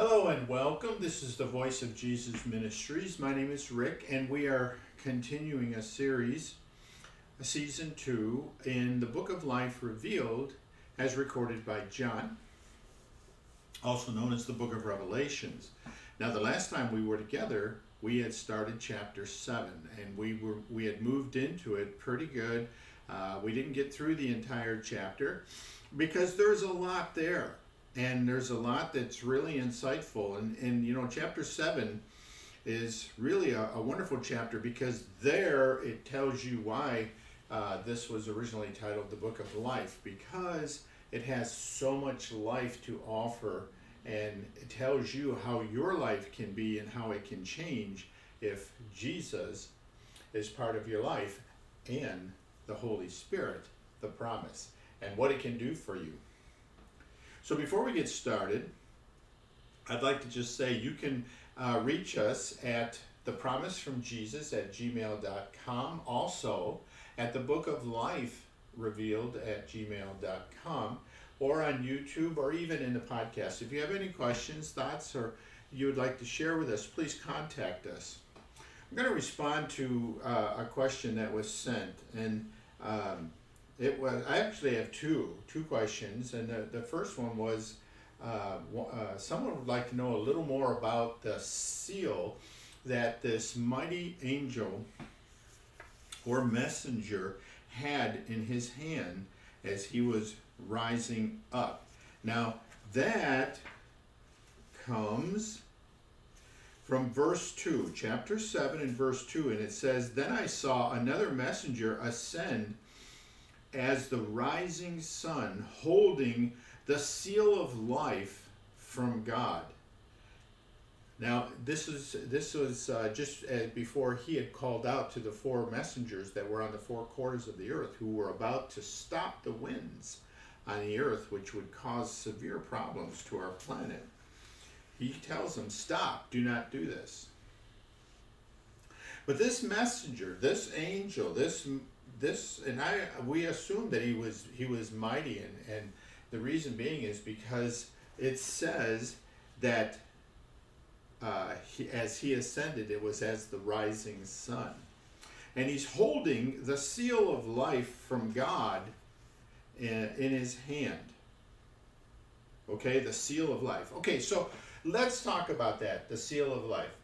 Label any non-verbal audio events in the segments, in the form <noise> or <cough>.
Hello and welcome. This is the Voice of Jesus Ministries. My name is Rick, and we are continuing a series, season two, in the Book of Life Revealed, as recorded by John, also known as the Book of Revelations. Now, the last time we were together, we had started chapter seven, and we were we had moved into it pretty good. Uh, we didn't get through the entire chapter because there's a lot there and there's a lot that's really insightful. And and you know chapter 7 is really a, a wonderful chapter because there it tells you why uh, this was originally titled the book of life because it has so much life to offer and it tells you how your life can be and how it can change if jesus is part of your life and the holy spirit the promise and what it can do for you so before we get started, I'd like to just say you can uh, reach us at the promise from Jesus at gmail.com. Also at the book of life revealed at gmail.com or on YouTube or even in the podcast. If you have any questions, thoughts, or you would like to share with us, please contact us. I'm going to respond to uh, a question that was sent, and um, it was. I actually have two two questions, and the, the first one was, uh, uh, someone would like to know a little more about the seal that this mighty angel or messenger had in his hand as he was rising up. Now that comes from verse 2, chapter 7 and verse 2, and it says, Then I saw another messenger ascend as the rising sun, holding the seal of life from God. Now, this is this was uh, just uh, before he had called out to the four messengers that were on the four quarters of the earth, who were about to stop the winds on the earth, which would cause severe problems to our planet. He tells them, "Stop! Do not do this." But this messenger, this angel, this this and I we assumed that he was he was mighty and and the reason being is because it says that uh, he, as he ascended it was as the rising sun. And he's holding the seal of life from God in, in his hand. Okay the seal of life. Okay so let's talk about that the seal of life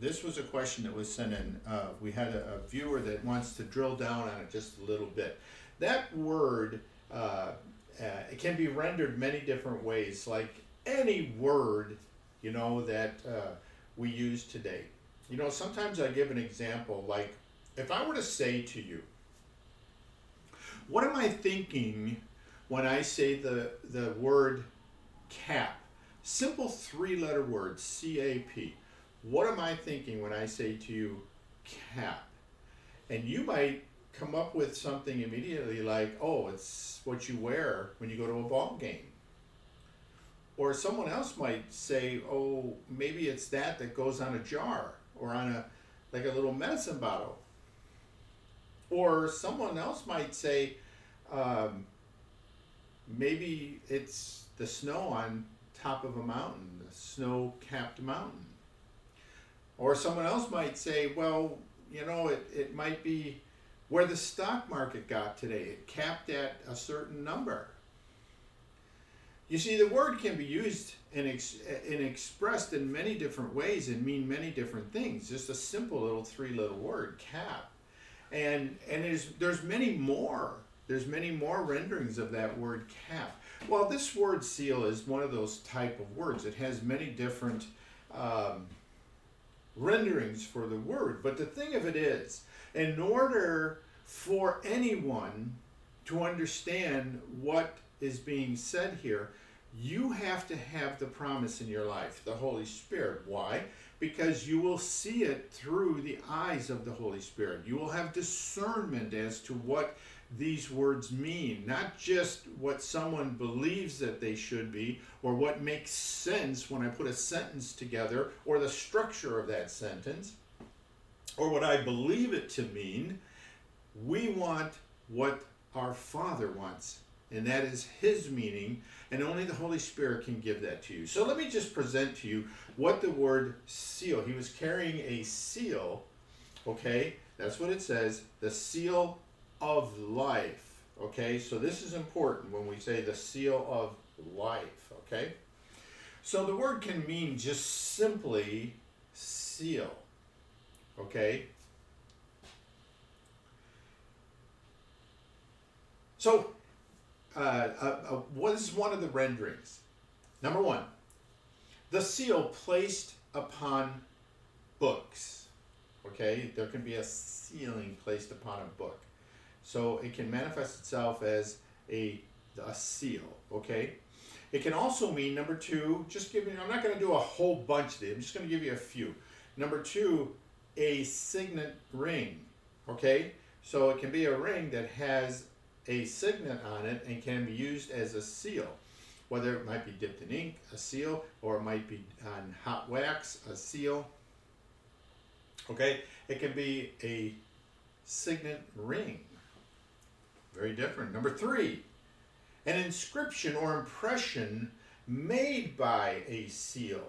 this was a question that was sent in. Uh, we had a, a, viewer that wants to drill down on it just a little bit. That word uh, uh, it can be rendered many different ways, like any word, you know, that uh, we use today. You know, sometimes I give an example, like if I were to say to you, what am I thinking when I say the, the word cap? Simple three letter word, C A P. What am I thinking when I say to you, cap? And you might come up with something immediately like, oh, it's what you wear when you go to a ball game. Or someone else might say, oh, maybe it's that that goes on a jar or on a like a little medicine bottle. Or someone else might say, um, maybe it's the snow on top of a mountain, the snow capped mountain. Or someone else might say, well, you know, it, it might be where the stock market got today. It capped at a certain number. You see, the word can be used and, ex- and expressed in many different ways and mean many different things. Just a simple little three little word, cap. And, and there's, there's many more. There's many more renderings of that word cap. Well, this word seal is one of those type of words. It has many different um, renderings for the word. But the thing of it is, in order for anyone to understand what is being said here, you have to have the promise in your life, the Holy Spirit. Why? Because you will see it through the eyes of the Holy Spirit. You will have discernment as to what these words mean, not just what someone believes that they should be or what makes sense when I put a sentence together or the structure of that sentence or what I believe it to mean. We want what our Father wants and that is His meaning, and only the Holy Spirit can give that to you. So let me just present to you what the word seal. He was carrying a seal, okay? That's what it says, the seal of life. Okay, so this is important when we say the seal of life. Okay, so the word can mean just simply seal. Okay, so uh, uh, uh, what is one of the renderings? Number one, the seal placed upon books. Okay, there can be a sealing placed upon a book. So it can manifest itself as a, a seal, okay? It can also mean, number two, just giving, I'm not going to do a whole bunch of them, I'm just going to give you a few. Number two, a signet ring, okay? So it can be a ring that has a signet on it and can be used as a seal. Whether it might be dipped in ink, a seal, or it might be on hot wax, a seal. Okay, it can be a signet ring. Very different. Number three, an inscription or impression made by a seal.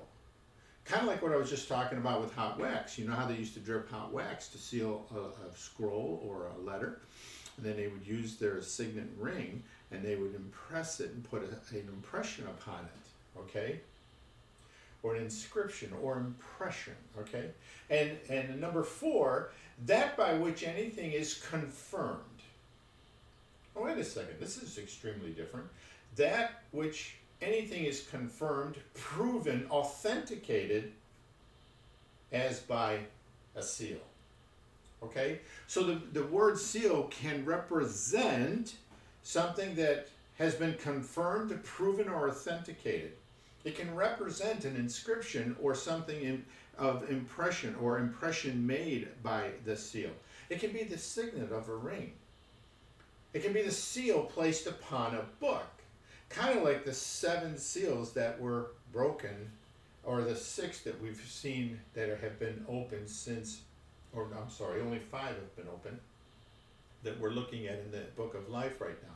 Kind of like what I was just talking about with hot wax. You know how they used to drip hot wax to seal a, a scroll or a letter? And then they would use their signet ring and they would impress it and put a, an impression upon it. Okay? Or an inscription or impression. Okay? And, and number four, that by which anything is confirmed. Oh, wait a second, this is extremely different. That which anything is confirmed, proven, authenticated as by a seal. Okay? So the, the word seal can represent something that has been confirmed, proven, or authenticated. It can represent an inscription or something in, of impression or impression made by the seal. It can be the signet of a ring. It can be the seal placed upon a book, kind of like the seven seals that were broken, or the six that we've seen that have been opened since, or I'm sorry, only five have been opened that we're looking at in the book of life right now.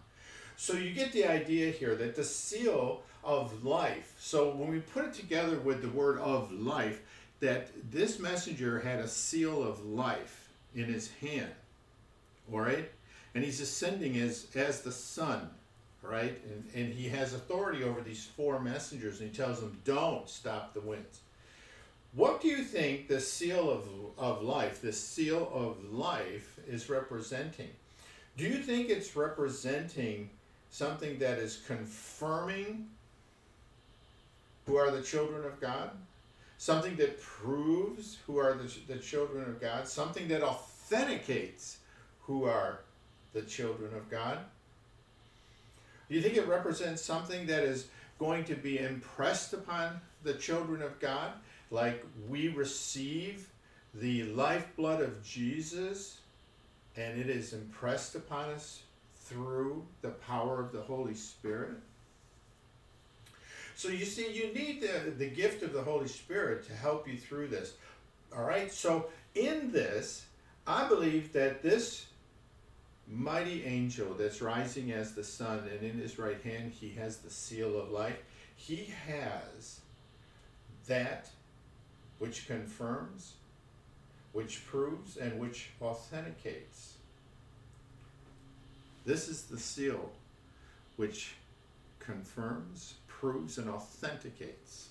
So you get the idea here that the seal of life, so when we put it together with the word of life, that this messenger had a seal of life in his hand. All right? And he's ascending as as the sun right? And, and he has authority over these four messengers and he tells them don't stop the winds. What do you think the seal of, of life this seal of life is representing? Do you think it's representing something that is confirming who are the children of god? Something that proves who are the, the children of god? Something that authenticates who are the children of God? Do you think it represents something that is going to be impressed upon the children of God? Like we receive the lifeblood of Jesus and it is impressed upon us through the power of the Holy Spirit? So you see, you need the, the gift of the Holy Spirit to help you through this. All right? So in this, I believe that this mighty angel that's rising as the sun, and in his right hand he has the seal of life. He has that which confirms, which proves, and which authenticates. This is the seal which confirms, proves, and authenticates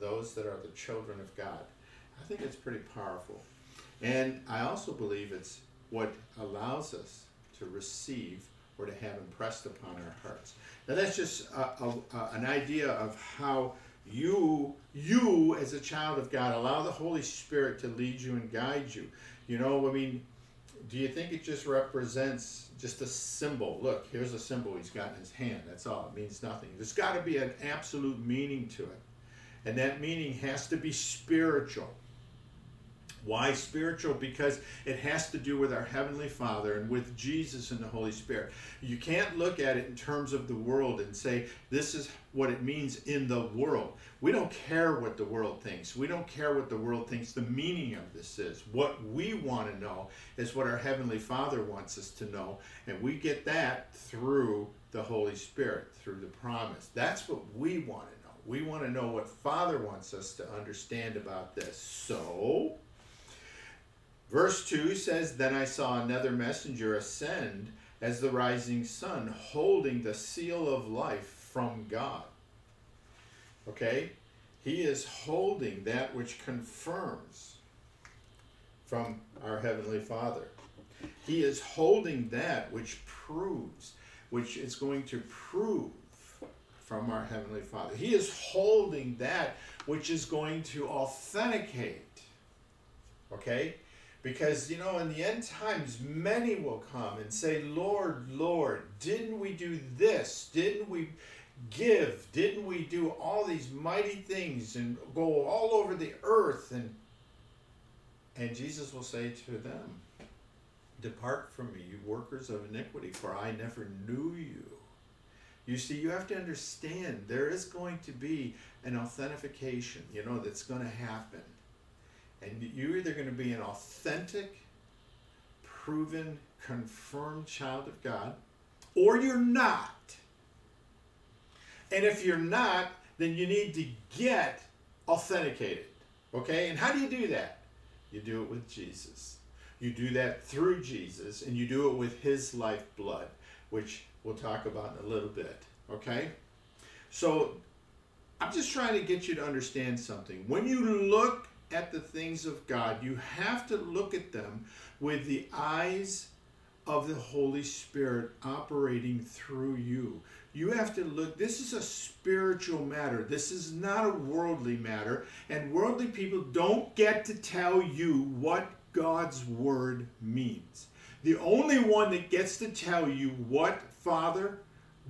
those that are the children of God. I think it's pretty powerful. And I also believe it's what allows us to receive or to have impressed upon our hearts. Now that's just a, a, a, an idea of how you you as a child of God allow the Holy Spirit to lead you and guide you. You know, I mean, do you think it just represents just a symbol? Look, here's a symbol he's got in his hand. That's all. It means nothing. There's got to be an absolute meaning to it. And that meaning has to be spiritual. Why spiritual? Because it has to do with our Heavenly Father and with Jesus and the Holy Spirit. You can't look at it in terms of the world and say, this is what it means in the world. We don't care what the world thinks. We don't care what the world thinks the meaning of this is. What we want to know is what our Heavenly Father wants us to know. And we get that through the Holy Spirit, through the promise. That's what we want to know. We want to know what Father wants us to understand about this. So, Verse 2 says, Then I saw another messenger ascend as the rising sun, holding the seal of life from God. Okay? He is holding that which confirms from our Heavenly Father. He is holding that which proves, which is going to prove from our Heavenly Father. He is holding that which is going to authenticate. Okay? Because, you know, in the end times, many will come and say, Lord, Lord, didn't we do this? Didn't we give? Didn't we do all these mighty things and go all over the earth? And, and Jesus will say to them, Depart from me, you workers of iniquity, for I never knew you. You see, you have to understand there is going to be an authentication, you know, that's going to happen. And you're either going to be an authentic, proven, confirmed child of God, or you're not. And if you're not, then you need to get authenticated. Okay? And how do you do that? You do it with Jesus. You do that through Jesus, and you do it with his lifeblood, which we'll talk about in a little bit. Okay? So I'm just trying to get you to understand something. When you look at the things of God, you have to look at them with the eyes of the Holy Spirit operating through you. You have to look, this is a spiritual matter. This is not a worldly matter. And worldly people don't get to tell you what God's word means. The only one that gets to tell you what Father,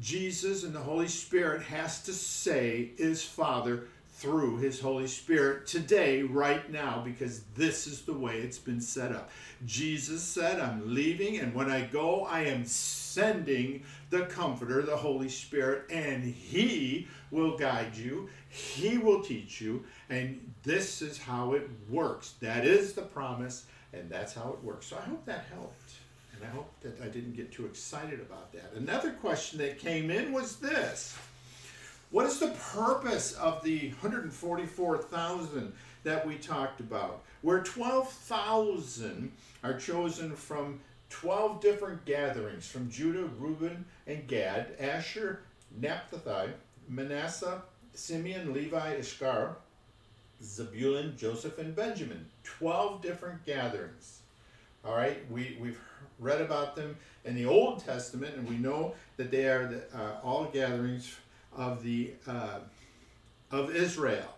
Jesus, and the Holy Spirit has to say is Father through His Holy Spirit today, right now, because this is the way it's been set up. Jesus said, I'm leaving, and when I go, I am sending the Comforter, the Holy Spirit, and He will guide you, He will teach you, and this is how it works. That is the promise, and that's how it works. So I hope that helped. And I hope that I didn't get too excited about that. Another question that came in was this what is the purpose of the 144,000 that we talked about? Where 12,000 are chosen from 12 different gatherings from Judah, Reuben, and Gad, Asher, Naphtali, Manasseh, Simeon, Levi, Issachar, Zebulun, Joseph, and Benjamin. 12 different gatherings. All right, we, we've read about them in the Old Testament, and we know that they are the, uh, all gatherings of the uh, of Israel.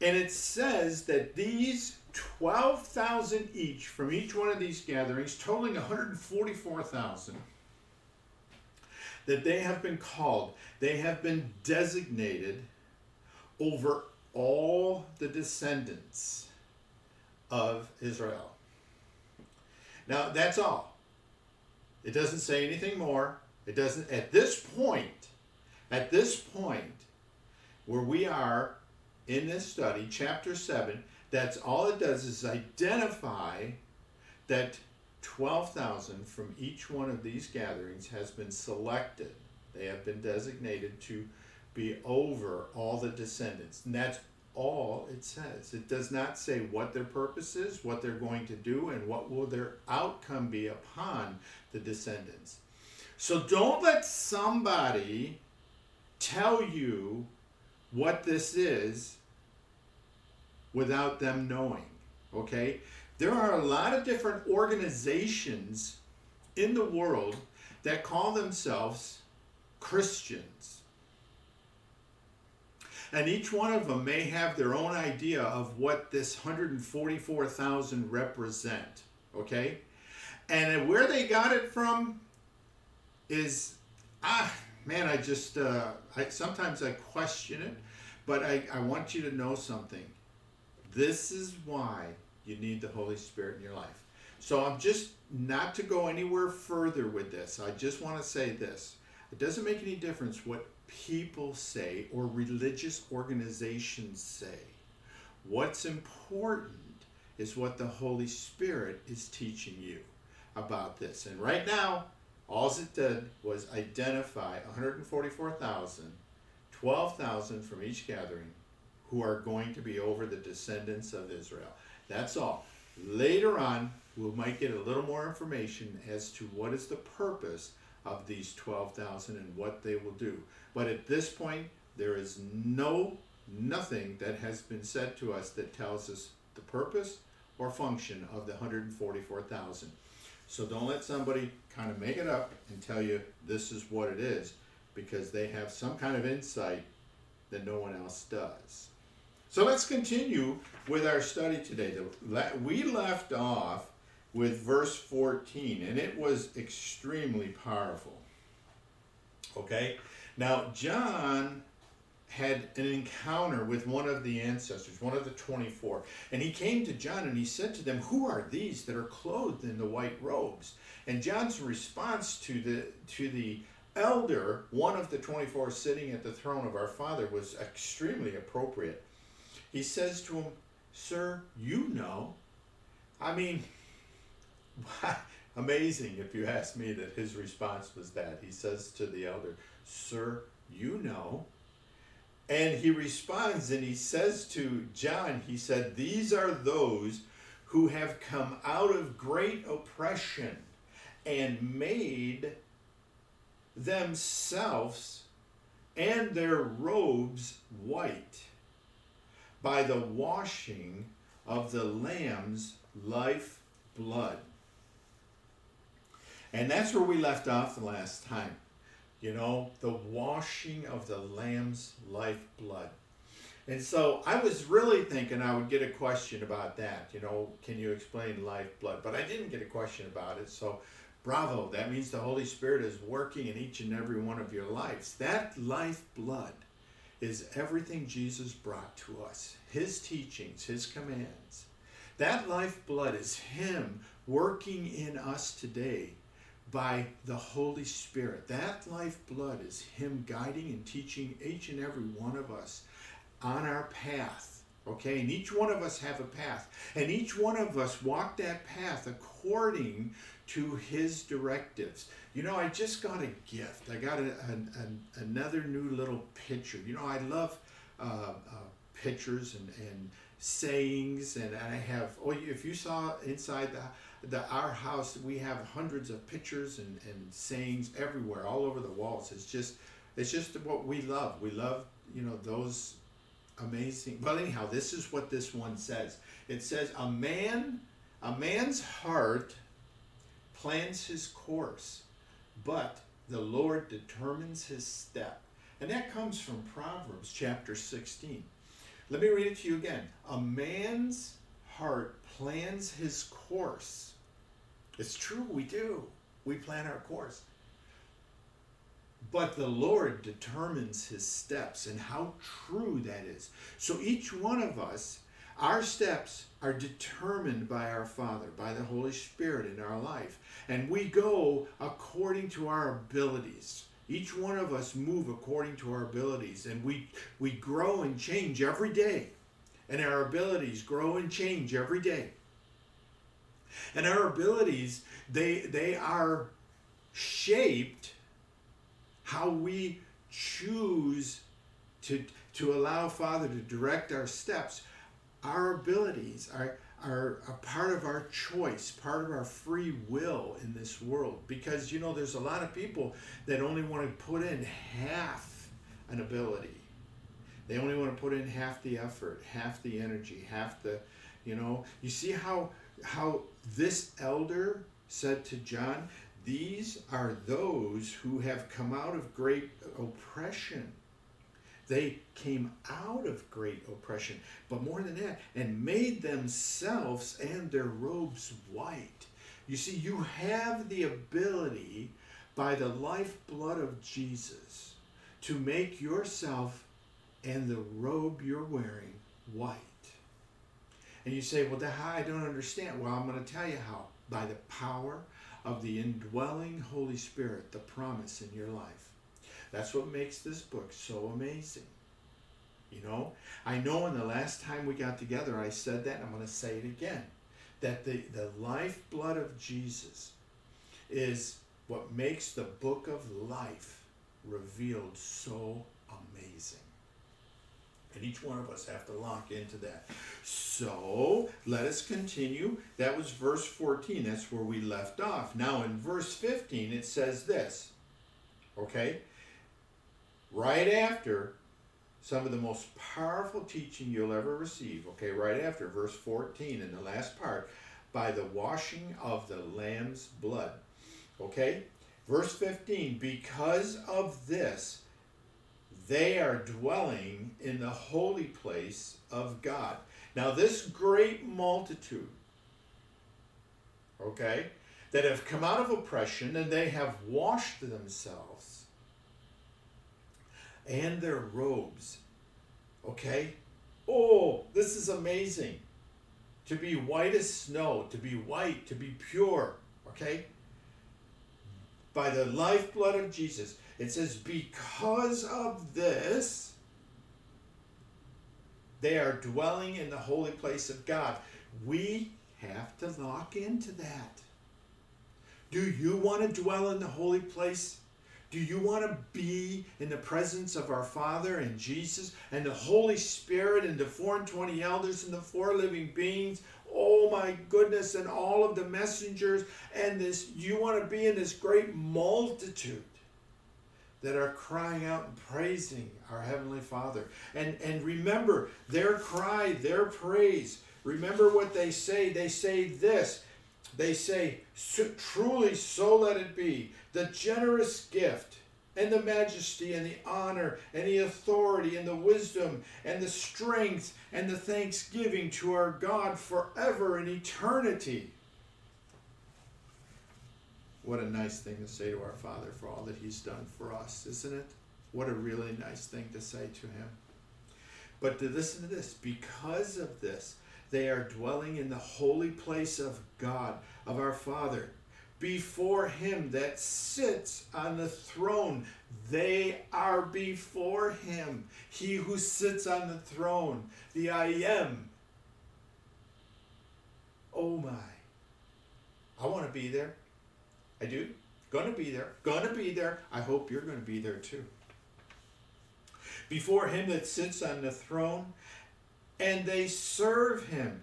And it says that these 12,000 each from each one of these gatherings, totaling 144,000, that they have been called, they have been designated over all the descendants of Israel. Now, that's all. It doesn't say anything more. It doesn't, at this point, at this point, where we are in this study, chapter 7, that's all it does is identify that 12,000 from each one of these gatherings has been selected. They have been designated to be over all the descendants. And that's all it says. It does not say what their purpose is, what they're going to do, and what will their outcome be upon the descendants. So don't let somebody tell you what this is without them knowing. Okay? There are a lot of different organizations in the world that call themselves Christians. And each one of them may have their own idea of what this 144,000 represent. Okay? And where they got it from is, ah, man, I just, uh, I, sometimes I question it, but I, I want you to know something. This is why you need the Holy Spirit in your life. So I'm just not to go anywhere further with this. I just want to say this. It doesn't make any difference what people say or religious organizations say. What's important is what the Holy Spirit is teaching you about this. And right now, all it did was identify 144,000, 12,000 from each gathering who are going to be over the descendants of Israel. That's all. Later on, we might get a little more information as to what is the purpose of these 12,000 and what they will do. But at this point, there is no nothing that has been said to us that tells us the purpose or function of the 144,000. So don't let somebody kind of make it up and tell you this is what it is because they have some kind of insight that no one else does. So let's continue with our study today. We left off with verse 14, and it was extremely powerful. Okay? Now, John had an encounter with one of the ancestors, one of the 24. And he came to John and he said to them, Who are these that are clothed in the white robes? And John's response to the to the elder, one of the 24 sitting at the throne of our Father, was extremely appropriate. He says to him, Sir, you know. I mean, <laughs> amazing if you ask me that his response was that. He says to the elder, Sir, you know. And he responds and he says to John, he said, These are those who have come out of great oppression and made themselves and their robes white by the washing of the Lamb's life blood. And that's where we left off the last time. You know, the washing of the Lamb's life blood. And so I was really thinking I would get a question about that. You know, can you explain life blood? But I didn't get a question about it. So bravo, that means the Holy Spirit is working in each and every one of your lives. That life blood is everything Jesus brought to us His teachings, His commands. That life blood is Him working in us today by the Holy Spirit. That life blood is Him guiding and teaching each and every one of us on our path. Okay, and each one of us have a path, and each one of us walk that path according to His directives. You know, I just got a gift. I got a, a, a another new little picture. You know, I love uh, uh, pictures and, and sayings, and I have. Oh, if you saw inside the the our house we have hundreds of pictures and, and sayings everywhere all over the walls. It's just it's just what we love. We love you know those amazing well anyhow this is what this one says. It says a man a man's heart plans his course but the lord determines his step. And that comes from proverbs chapter 16 let me read it to you again. A man's heart plans his course. It's true, we do. We plan our course. But the Lord determines his steps and how true that is. So each one of us, our steps are determined by our Father, by the Holy Spirit in our life. And we go according to our abilities. Each one of us move according to our abilities and we, we grow and change every day and our abilities grow and change every day. And our abilities, they, they are shaped how we choose to, to allow Father to direct our steps. Our abilities are, are a part of our choice, part of our free will in this world. Because, you know, there's a lot of people that only want to put in half an ability they only want to put in half the effort, half the energy, half the, you know. You see how how this elder said to John, "These are those who have come out of great oppression." They came out of great oppression, but more than that, and made themselves and their robes white. You see, you have the ability by the lifeblood of Jesus to make yourself and the robe you're wearing white. And you say, well, I don't understand. Well, I'm going to tell you how. By the power of the indwelling Holy Spirit, the promise in your life. That's what makes this book so amazing. You know, I know in the last time we got together, I said that, and I'm going to say it again that the, the lifeblood of Jesus is what makes the book of life revealed so amazing. And each one of us have to lock into that. So let us continue. That was verse 14. That's where we left off. Now in verse 15, it says this. Okay? Right after some of the most powerful teaching you'll ever receive. Okay, right after verse 14 in the last part, by the washing of the Lamb's blood. Okay? Verse 15, because of this, they are dwelling in the holy place of God. Now, this great multitude, okay, that have come out of oppression and they have washed themselves and their robes, okay? Oh, this is amazing. To be white as snow, to be white, to be pure, okay? By the lifeblood of Jesus. It says, because of this, they are dwelling in the holy place of God. We have to lock into that. Do you want to dwell in the holy place? Do you want to be in the presence of our Father and Jesus and the Holy Spirit and the four and twenty elders and the four living beings? Oh my goodness, and all of the messengers and this, you want to be in this great multitude that are crying out and praising our Heavenly Father. And, and remember their cry, their praise. Remember what they say. They say this. They say, truly so let it be. The generous gift and the majesty and the honor and the authority and the wisdom and the strength and the thanksgiving to our God forever and eternity. What a nice thing to say to our Father for all that He's done for us, isn't it? What a really nice thing to say to Him. But to listen to this, because of this, they are dwelling in the holy place of God, of our Father, before Him that sits on the throne. They are before Him. He who sits on the throne, the I am. Oh my. I want to be there. I do. Gonna be there. Gonna be there. I hope you're gonna be there too. Before him that sits on the throne, and they serve him,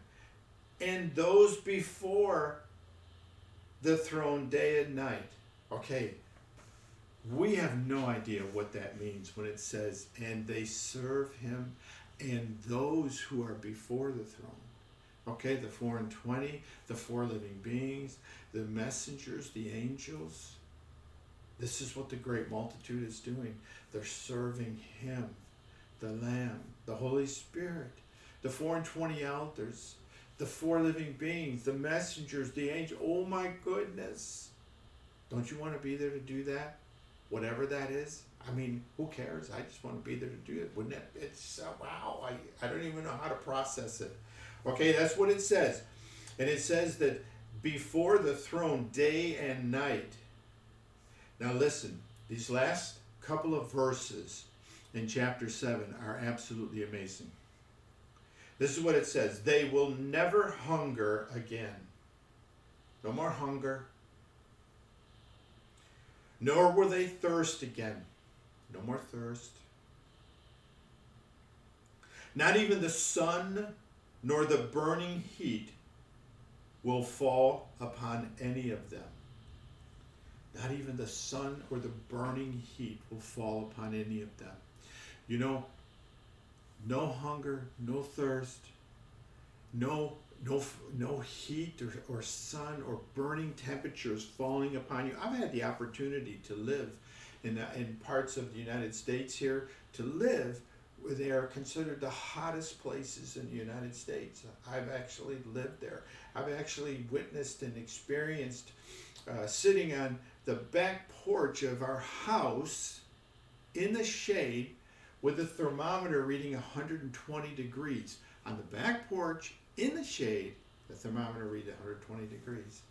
and those before the throne day and night. Okay, we have no idea what that means when it says, and they serve him, and those who are before the throne. Okay, the four and twenty, the four living beings, the messengers, the angels. This is what the great multitude is doing. They're serving Him, the Lamb, the Holy Spirit, the four and twenty elders, the four living beings, the messengers, the angels. Oh my goodness. Don't you want to be there to do that? Whatever that is. I mean, who cares? I just want to be there to do it. Wouldn't it? It's wow. I, I don't even know how to process it. Okay, that's what it says. And it says that before the throne day and night. Now, listen, these last couple of verses in chapter 7 are absolutely amazing. This is what it says They will never hunger again. No more hunger. Nor will they thirst again. No more thirst. Not even the sun nor the burning heat will fall upon any of them. Not even the sun or the burning heat will fall upon any of them. You know, no hunger, no thirst, no no no heat or, or sun or burning temperatures falling upon you. I've had the opportunity to live in the, in parts of the United States here to live they are considered the hottest places in the United States. I've actually lived there. I've actually witnessed and experienced uh, sitting on the back porch of our house in the shade with the thermometer reading 120 degrees on the back porch in the shade, the thermometer read 120 degrees.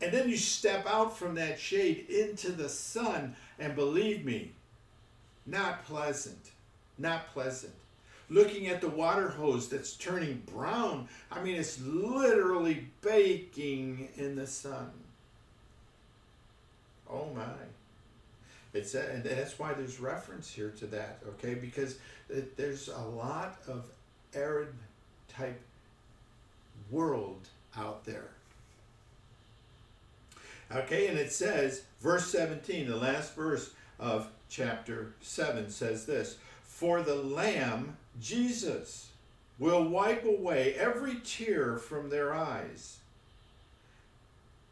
And then you step out from that shade into the sun, and believe me, not pleasant. Not pleasant. Looking at the water hose that's turning brown, I mean, it's literally baking in the sun. Oh my. It's a, and that's why there's reference here to that, okay? Because it, there's a lot of arid type world out there. Okay, and it says, verse 17, the last verse of chapter 7 says this For the Lamb, Jesus, will wipe away every tear from their eyes,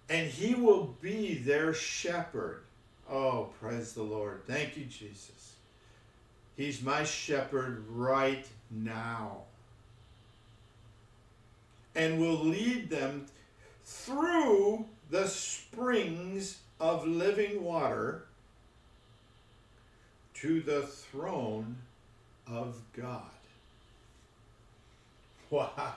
and he will be their shepherd. Oh, praise the Lord. Thank you, Jesus. He's my shepherd right now. And will lead them through the springs of living water to the throne of God. <laughs> Wow.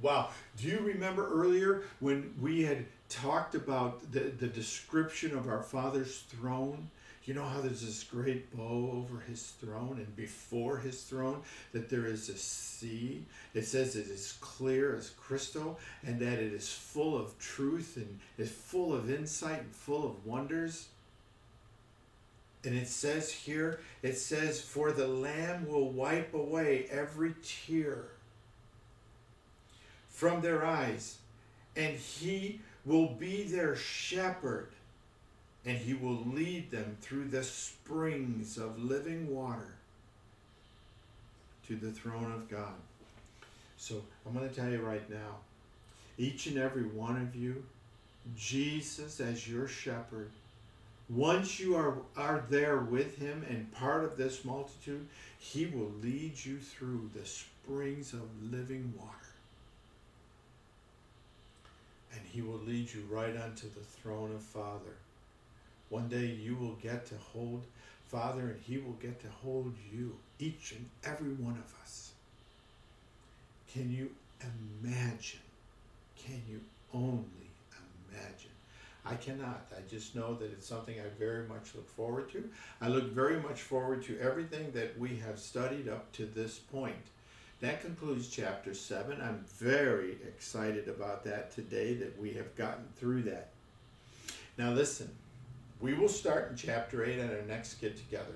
Wow. Do you remember earlier when we had talked about the, the description of our Father's throne? You know how there's this great bow over his throne, and before his throne, that there is a sea. It says it is clear as crystal, and that it is full of truth and is full of insight and full of wonders. And it says here, it says, For the Lamb will wipe away every tear from their eyes, and he will be their shepherd, and he will lead them through the springs of living water to the throne of God. So I'm going to tell you right now, each and every one of you, Jesus as your shepherd, once you are, are there with him and part of this multitude, he will lead you through the springs of living water. And he will lead you right onto the throne of Father. One day you will get to hold Father, and he will get to hold you, each and every one of us. Can you imagine? Can you only imagine? I cannot. I just know that it's something I very much look forward to. I look very much forward to everything that we have studied up to this point. That concludes chapter 7. I'm very excited about that today, that we have gotten through that. Now, listen, we will start in chapter 8 at our next get together.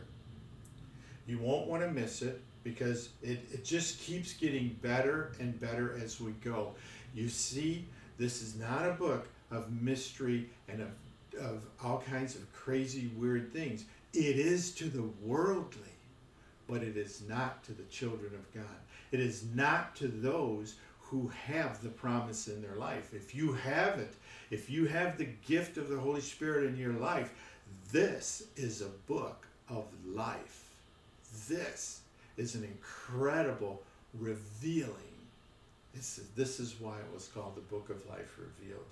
You won't want to miss it because it, it just keeps getting better and better as we go. You see, this is not a book of mystery and of, of all kinds of crazy, weird things. It is to the worldly, but it is not to the children of God. It is not to those who have the promise in their life. If you have it, if you have the gift of the Holy Spirit in your life, this is a book of life. This is an incredible revealing. This is, this is why it was called the Book of Life Revealed.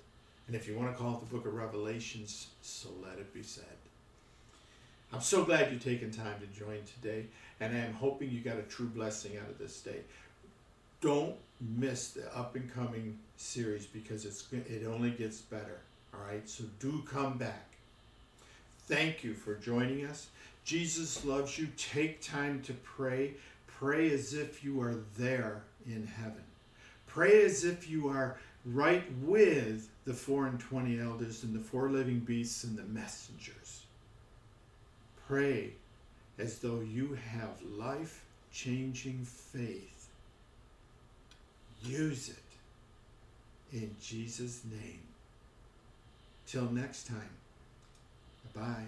And if you want to call it the book of Revelations, so let it be said. I'm so glad you've taken time to join today, and I am hoping you got a true blessing out of this day. Don't miss the up and coming series because it's it only gets better. All right, so do come back. Thank you for joining us. Jesus loves you. Take time to pray. Pray as if you are there in heaven. Pray as if you are right with the four and twenty elders and the four living beasts and the messengers. Pray as though you have life changing faith. Use it in Jesus' name. Till next time, bye.